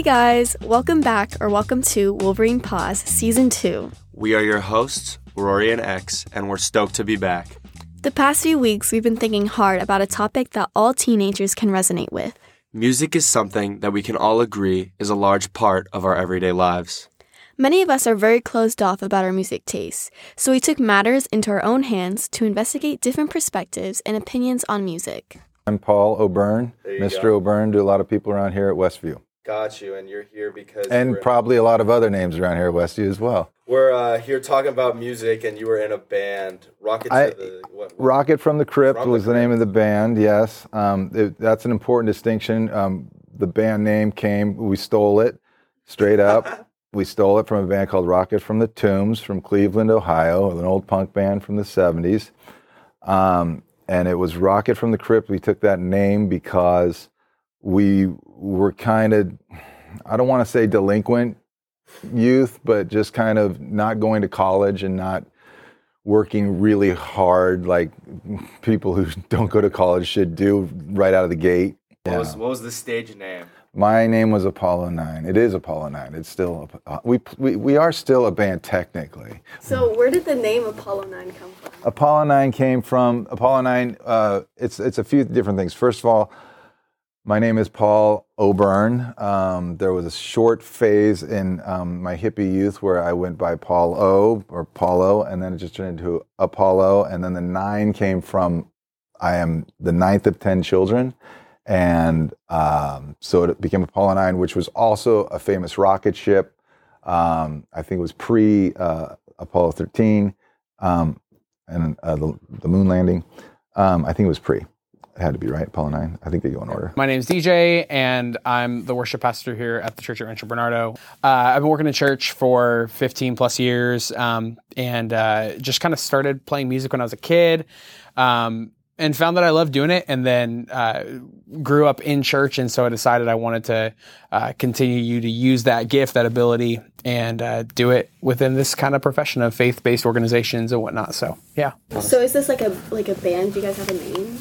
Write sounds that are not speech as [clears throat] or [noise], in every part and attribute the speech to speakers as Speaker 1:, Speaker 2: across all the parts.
Speaker 1: Hey guys, welcome back or welcome to Wolverine Pause Season 2.
Speaker 2: We are your hosts, Roury and X, and we're stoked to be back.
Speaker 1: The past few weeks, we've been thinking hard about a topic that all teenagers can resonate with.
Speaker 2: Music is something that we can all agree is a large part of our everyday lives.
Speaker 1: Many of us are very closed off about our music tastes, so we took matters into our own hands to investigate different perspectives and opinions on music.
Speaker 3: I'm Paul O'Byrne, Mr.
Speaker 2: go.
Speaker 3: O'Byrne to a lot of people around here at Westview.
Speaker 2: Got you, and you're here because
Speaker 3: And probably a lot of other names around here at Westview as well.
Speaker 2: we're uh, here talking about music, and you were in a band, Rocket
Speaker 3: I-
Speaker 2: to the what, what-
Speaker 3: Rocket from the Crypt
Speaker 2: From
Speaker 3: was the name of the band, yes. Um, it, that's an important distinction. Um, the band name came, we stole it straight up. [laughs] we stole it from a band called Rocket from the Tombs from Cleveland, Ohio, an old punk band from the 70s. Um, and it was Rocket from the Crypt. We took that name because we were kind of, I don't want to say delinquent youth, but just kind of not going to college and not working really hard like people who [laughs] don't go to college should do right out of the gate.
Speaker 2: what,
Speaker 3: Yeah.
Speaker 2: was, what was the stage name?
Speaker 3: My name was Apollo 9. It is Apollo 9. It's still, uh, we, we, we are still a band technically.
Speaker 1: So, where did the name Apollo 9 come from?
Speaker 3: Apollo 9 came from Apollo 9. Uh, it's it's a few different things. First of all, my name is Paul O'Byrne. Um, there was a short phase in um, my hippie youth where I went by Paul O or Paulo, and then it just turned into Apollo. And then the nine came from I am the ninth of ten children, and um, so it became Apollo 9, which was also a famous rocket ship. Um, I think it was pre uh, Apollo 13 um, and uh, the, the moon landing. Um, I think it was pre. It had to be right, Apollo 9. I I think they go in order.
Speaker 4: My name's DJ, and I'm the worship pastor here at the church at Rancho Bernardo. Uh, I've been working in church for 15 plus years, um, and uh, just kind of started playing music when I was a kid, um, and found that I loved doing it. And then uh, grew up in church, and so I decided I wanted to uh, continue to use that gift, that ability, and uh, do it within this kind of profession of faith-based organizations and whatnot. So, yeah.
Speaker 1: So, is this like a like a band? Do you guys have a name?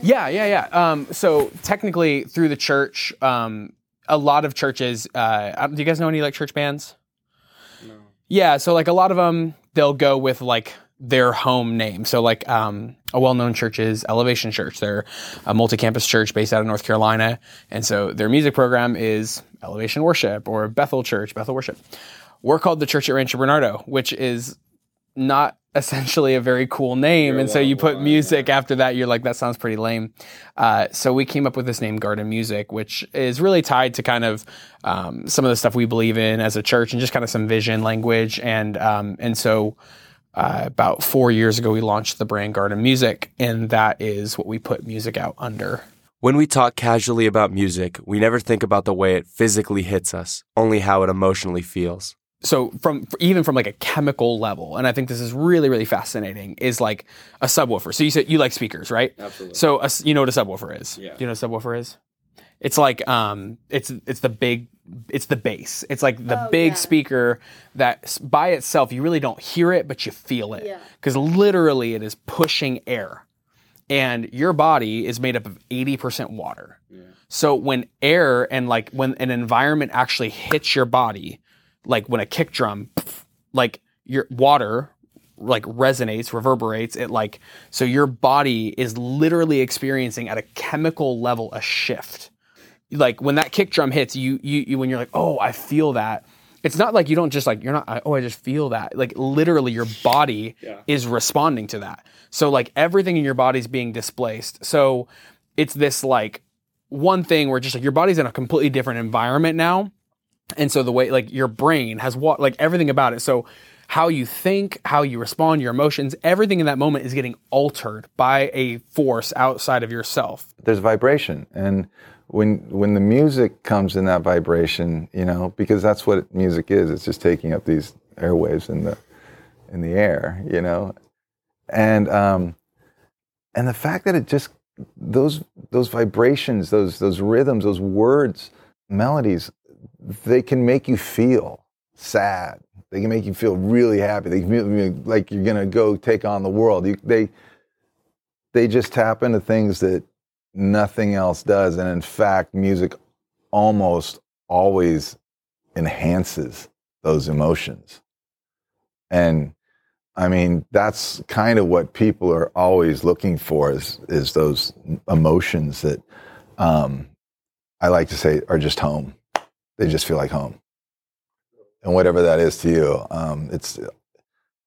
Speaker 4: Yeah, yeah, yeah. Um, so technically, through the church, um, a lot of churches. Uh, do you guys know any like church bands? No. Yeah, so like a lot of them, they'll go with like their home name. So like um, a well-known church is Elevation Church. They're a multi-campus church based out of North Carolina, and so their music program is Elevation Worship or Bethel Church, Bethel Worship. We're called the Church at Rancho Bernardo, which is not [laughs] essentially a very cool name. and so you put music after that, you're like, that sounds pretty lame. Uh, so we came up with this name, Garden Music, which is really tied to kind of um, some of the stuff we believe in as a church and just kind of some vision language. And um, and so uh, about four years ago, we launched the brand Garden Music, and that is what we put music out under.
Speaker 2: When we talk casually about music, we never think about the way it physically hits us, only how it emotionally feels.
Speaker 4: So from even from like a chemical level and i think this is really really fascinating is like a subwoofer. So you said you like speakers right? Absolutely. So a s you know what a subwoofer is? Yeah. you know what a subwoofer is? It's like um it's it's the big it's the bass. It's like the
Speaker 1: Oh,
Speaker 4: big
Speaker 1: yeah.
Speaker 4: speaker that by itself you really don't hear it but you feel it.
Speaker 1: Yeah.
Speaker 4: because literally it is pushing air and your body is made up of 80% water. So when air and like when an environment actually hits your body like when a kick drum like your water like resonates reverberates it like so your body is literally experiencing at a chemical level a shift. Like when that kick drum hits you you, you when you're like oh i feel that it's not like you don't just like you're not oh i just feel that like literally your body is responding to that. So like everything in your body's being displaced. So it's this like one thing where just like your body's in a completely different environment now and so the way like your brain has what like everything about it so how you think how you respond your emotions everything in that moment is getting altered by a force outside of yourself
Speaker 3: There's vibration. And when, when the music comes in that vibration, you know, because that's what music is, it's just taking up these airwaves in the, in the air, you know? And, um, and the fact that it just, those, those vibrations, those, those rhythms, those words, melodies, they can make you feel sad. They can make you feel really happy. They can like you're gonna go take on the world. You, they they just tap into things that nothing else does, and in fact, music almost always enhances those emotions. And I mean, that's kind of what people are always looking for is is those emotions that um, I like to say are just home. They just feel like home, and whatever that is to you, um, it's.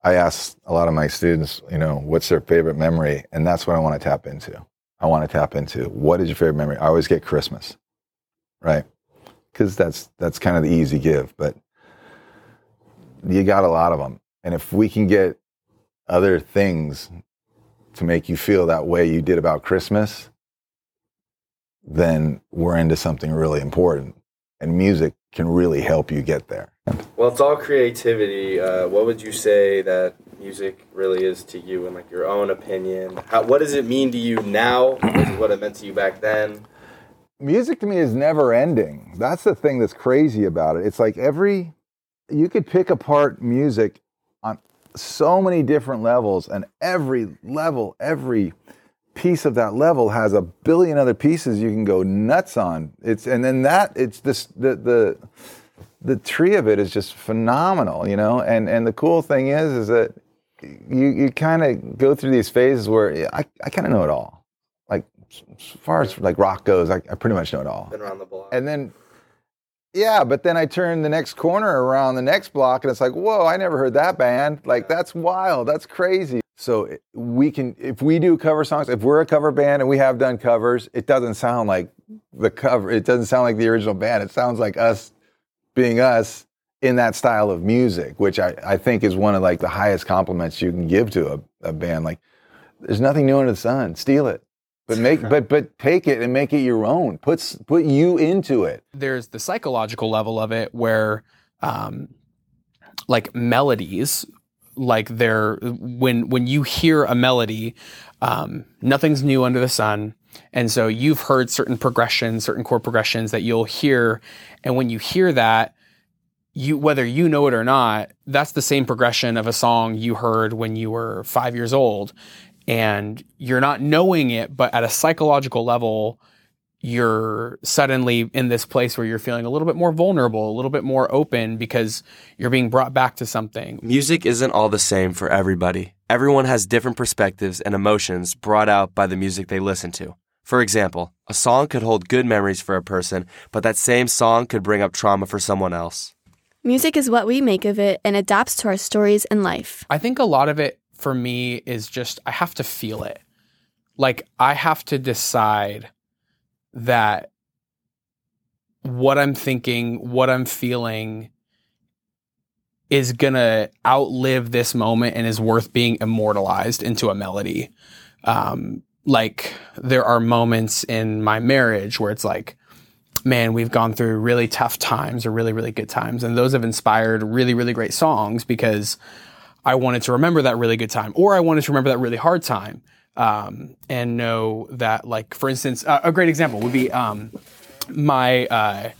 Speaker 3: I ask a lot of my students, you know, what's their favorite memory, and that's what I want to tap into. I want to tap into what is your favorite memory. I always get Christmas, right? Because that's that's kind of the easy give, but you got a lot of them and if we can get other things to make you feel that way you did about Christmas, then we're into something really important. And music can really help you get there.
Speaker 2: Well, it's all creativity. Uh, what would you say that music really is to you, in like your own opinion? How, what does it mean to you now? [clears throat] versus what it meant to you back then?
Speaker 3: Music to me is never ending. That's the thing that's crazy about it. It's like every you could pick apart music on so many different levels, and every level, every piece of that level has a billion other pieces you can go nuts on. It's and then that it's this the the the tree of it is just phenomenal, you know. And and the cool thing is is that you you kind of go through these phases where I I kind of know it all. Like as far as like rock goes, I, I pretty much know it all.
Speaker 2: Been around the block.
Speaker 3: And then yeah, but then I turn the next corner around the next block and it's like, whoa, I never heard that band. Like, that's wild. That's crazy. So we can, if we do cover songs, if we're a cover band and we have done covers, it doesn't sound like the cover, it doesn't sound like the original band. It sounds like us being us in that style of music, which I, I think is one of like the highest compliments you can give to a, a band. Like, there's nothing new under the sun. Steal it but make [laughs] but but take it and make it your own put put you into it
Speaker 4: there's the psychological level of it where um like melodies like they're when when you hear a melody um nothing's new under the sun. And so you've heard certain progressions certain chord progressions that you'll hear. And when you hear that you whether you know it or not that's the same progression of a song you heard when you were 5 years old. And you're not knowing it, but at a psychological level, you're suddenly in this place where you're feeling a little bit more vulnerable, a little bit more open because you're being brought back to something.
Speaker 2: Music isn't all the same for everybody. Everyone has different perspectives and emotions brought out by the music they listen to. For example, a song could hold good memories for a person, but that same song could bring up trauma for someone else.
Speaker 1: Music is what we make of it and adapts to our stories and life.
Speaker 4: I think a lot of it for me is just I have to feel it. Like I have to decide that what I'm thinking, what I'm feeling is going to outlive this moment and is worth being immortalized into a melody. Um, like there are moments in my marriage where it's like, man, we've gone through really tough times or really, really good times. And those have inspired really, really great songs because I wanted to remember that really good time, or I wanted to remember that really hard time, um, and know that, like, for instance, uh, a great example would be um, my uh,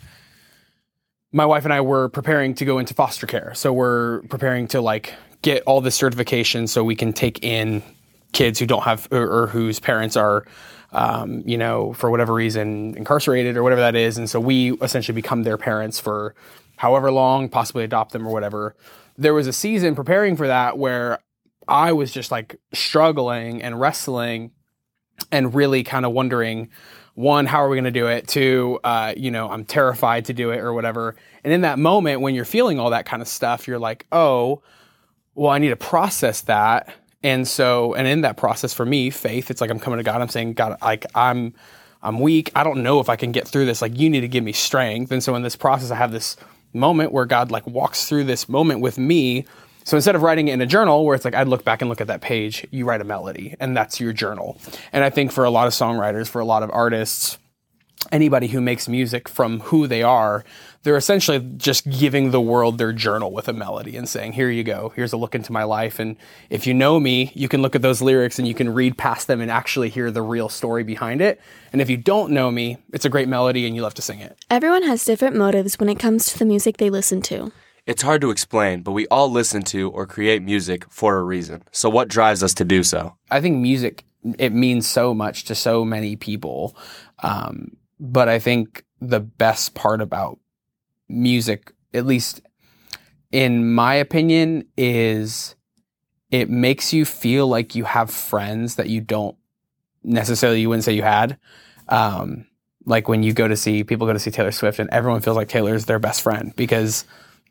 Speaker 4: my wife and I were preparing to go into foster care, so we're preparing to like get all the certification so we can take in kids who don't have or, or whose parents are. Um, you know, for whatever reason, incarcerated or whatever that is. And so we essentially become their parents for however long, possibly adopt them or whatever there was a season preparing for that where I was just like struggling and wrestling and really kind of wondering one, how are we going to do it? Two, uh, you know, I'm terrified to do it or whatever. And in that moment, when you're feeling all that kind of stuff, you're like, oh, well, I need to process that. And so, and in that process for me, faith, it's like I'm coming to God. I'm saying, God, like I'm, I'm weak. I don't know if I can get through this. Like you need to give me strength. And so in this process, I have this moment where God like walks through this moment with me. So instead of writing it in a journal where it's like I'd look back and look at that page, you write a melody and that's your journal. And I think for a lot of songwriters, for a lot of artists, anybody who makes music from who they are, they're essentially just giving the world their journal with a melody and saying, Here you go, here's a look into my life. And if you know me, you can look at those lyrics and you can read past them and actually hear the real story behind it. And if you don't know me, it's a great melody and you love to sing it.
Speaker 1: Everyone has different motives when it comes to the music they listen to.
Speaker 2: It's hard to explain, but we all listen to or create music for a reason. So, what drives us to do so?
Speaker 4: I think music, it means so much to so many people. Um, but I think the best part about music, at least in my opinion, is it makes you feel like you have friends that you don't necessarily you wouldn't say you had. Um, like when you go to see people go to see Taylor Swift and everyone feels like Taylor's their best friend because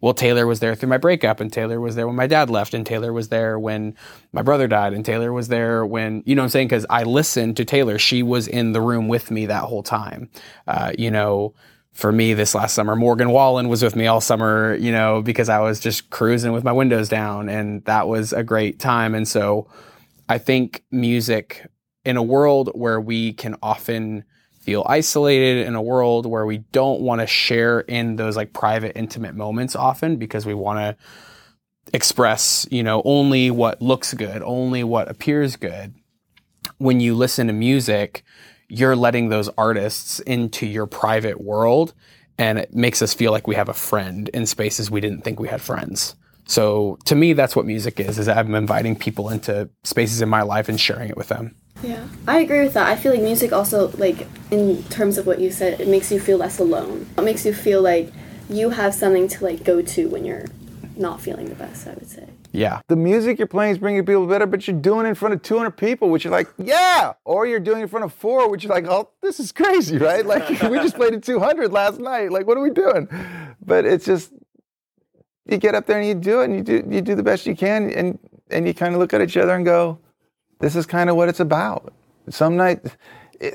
Speaker 4: well Taylor was there through my breakup and Taylor was there when my dad left and Taylor was there when my brother died and Taylor was there when you know I'm saying? Cuz I listened to Taylor. She was in the room with me that whole time. Uh, you know for me this last summer Morgan Wallen was with me all summer you know because I was just cruising with my windows down and that was a great time. And so I think music in a world where we can often feel isolated in a world where we don't want to share in those like private intimate moments often because we want to express you know only what looks good only what appears good. When you listen to music you're letting those artists into your private world and it makes us feel like we have a friend in spaces we didn't think we had friends. So to me that's what music is is i'm inviting people into spaces in my life and sharing it with them
Speaker 1: yeah, I agree with that. I feel like music also, like, in terms of what you said, it makes you feel less alone. It makes you feel like you have something to, like, go to when you're not feeling the best, I would say.
Speaker 4: Yeah.
Speaker 3: The music you're playing is bringing people better, but you're doing it in front of 200 people, which you're like, yeah. Or you're doing it in front of four, which you're like, oh, this is crazy, right? Like, [laughs] we just played at 200 last night. Like, what are we doing? But it's just, you get up there and you do it and you do, you do the best you can and, and you kind of look at each other and go, this is kind of what it's about. Some night, it,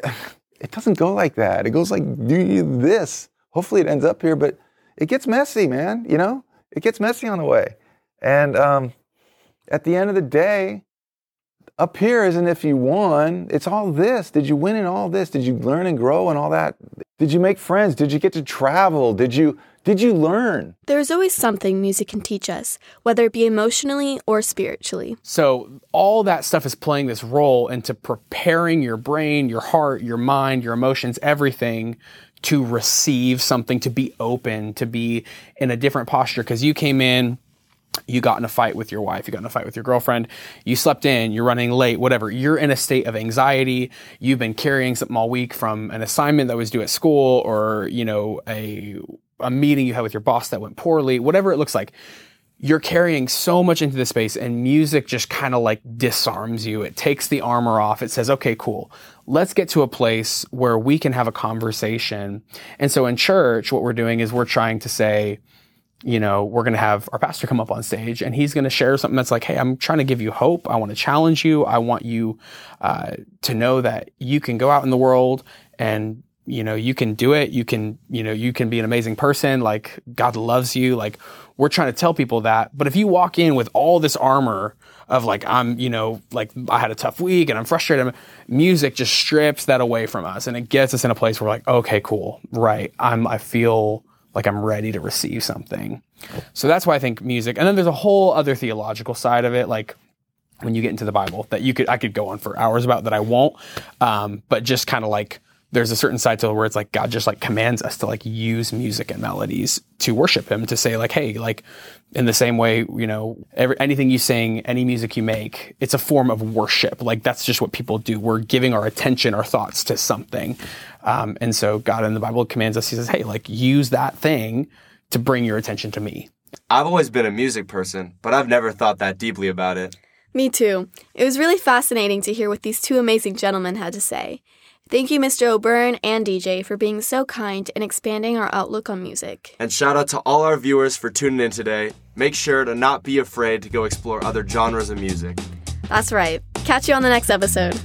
Speaker 3: it doesn't go like that. It goes like, do this. Hopefully it ends up here, but it gets messy, man. You know, it gets messy on the way. And um, at the end of the day, up here isn't if you won. It's all this. Did you win in all this? Did you learn and grow and all that? Did you make friends? Did you get to travel? Did you did you learn?
Speaker 1: There is always something music can teach us, whether it be emotionally or spiritually.
Speaker 4: So, all that stuff is playing this role into preparing your brain, your heart, your mind, your emotions, everything to receive something, to be open, to be in a different posture. Because you came in, you got in a fight with your wife, you got in a fight with your girlfriend, you slept in, you're running late, whatever. You're in a state of anxiety. You've been carrying something all week from an assignment that was due at school or, you know, a a meeting you had with your boss that went poorly, whatever it looks like, you're carrying so much into the space and music just kind of like disarms you. It takes the armor off. It says, okay, cool. Let's get to a place where we can have a conversation. And so in church, what we're doing is we're trying to say, you know, we're going to have our pastor come up on stage and he's going to share something that's like, Hey, I'm trying to give you hope. I want to challenge you. I want you uh, to know that you can go out in the world and you know, you can do it. You can, you know, you can be an amazing person. Like God loves you. Like we're trying to tell people that. But if you walk in with all this armor of like, I'm, you know, like I had a tough week and I'm frustrated, music just strips that away from us and it gets us in a place where we're like, okay, cool. Right. I'm, I feel like I'm ready to receive something. So that's why I think music, and then there's a whole other theological side of it. Like, when you get into the Bible that you could I could go on for hours about that I won't. Um, but just kind of like there's a certain side to it where it's like God just like commands us to like use music and melodies to worship Him to say like, hey, like in the same way, you know, every, anything you sing, any music you make, it's a form of worship. Like that's just what people do. We're giving our attention, our thoughts to something, um, and so God in the Bible commands us. He says, hey, like use that thing to bring your attention to me.
Speaker 2: I've always been a music person, but I've never thought that deeply about it.
Speaker 1: Me too. It was really fascinating to hear what these two amazing gentlemen had to say. Thank you, Mr. O'Byrne and DJ, for being so kind and expanding our outlook on music.
Speaker 2: And shout out to all our viewers for tuning in today. Make sure to not be afraid to go explore other genres of music.
Speaker 1: That's right. Catch you on the next episode.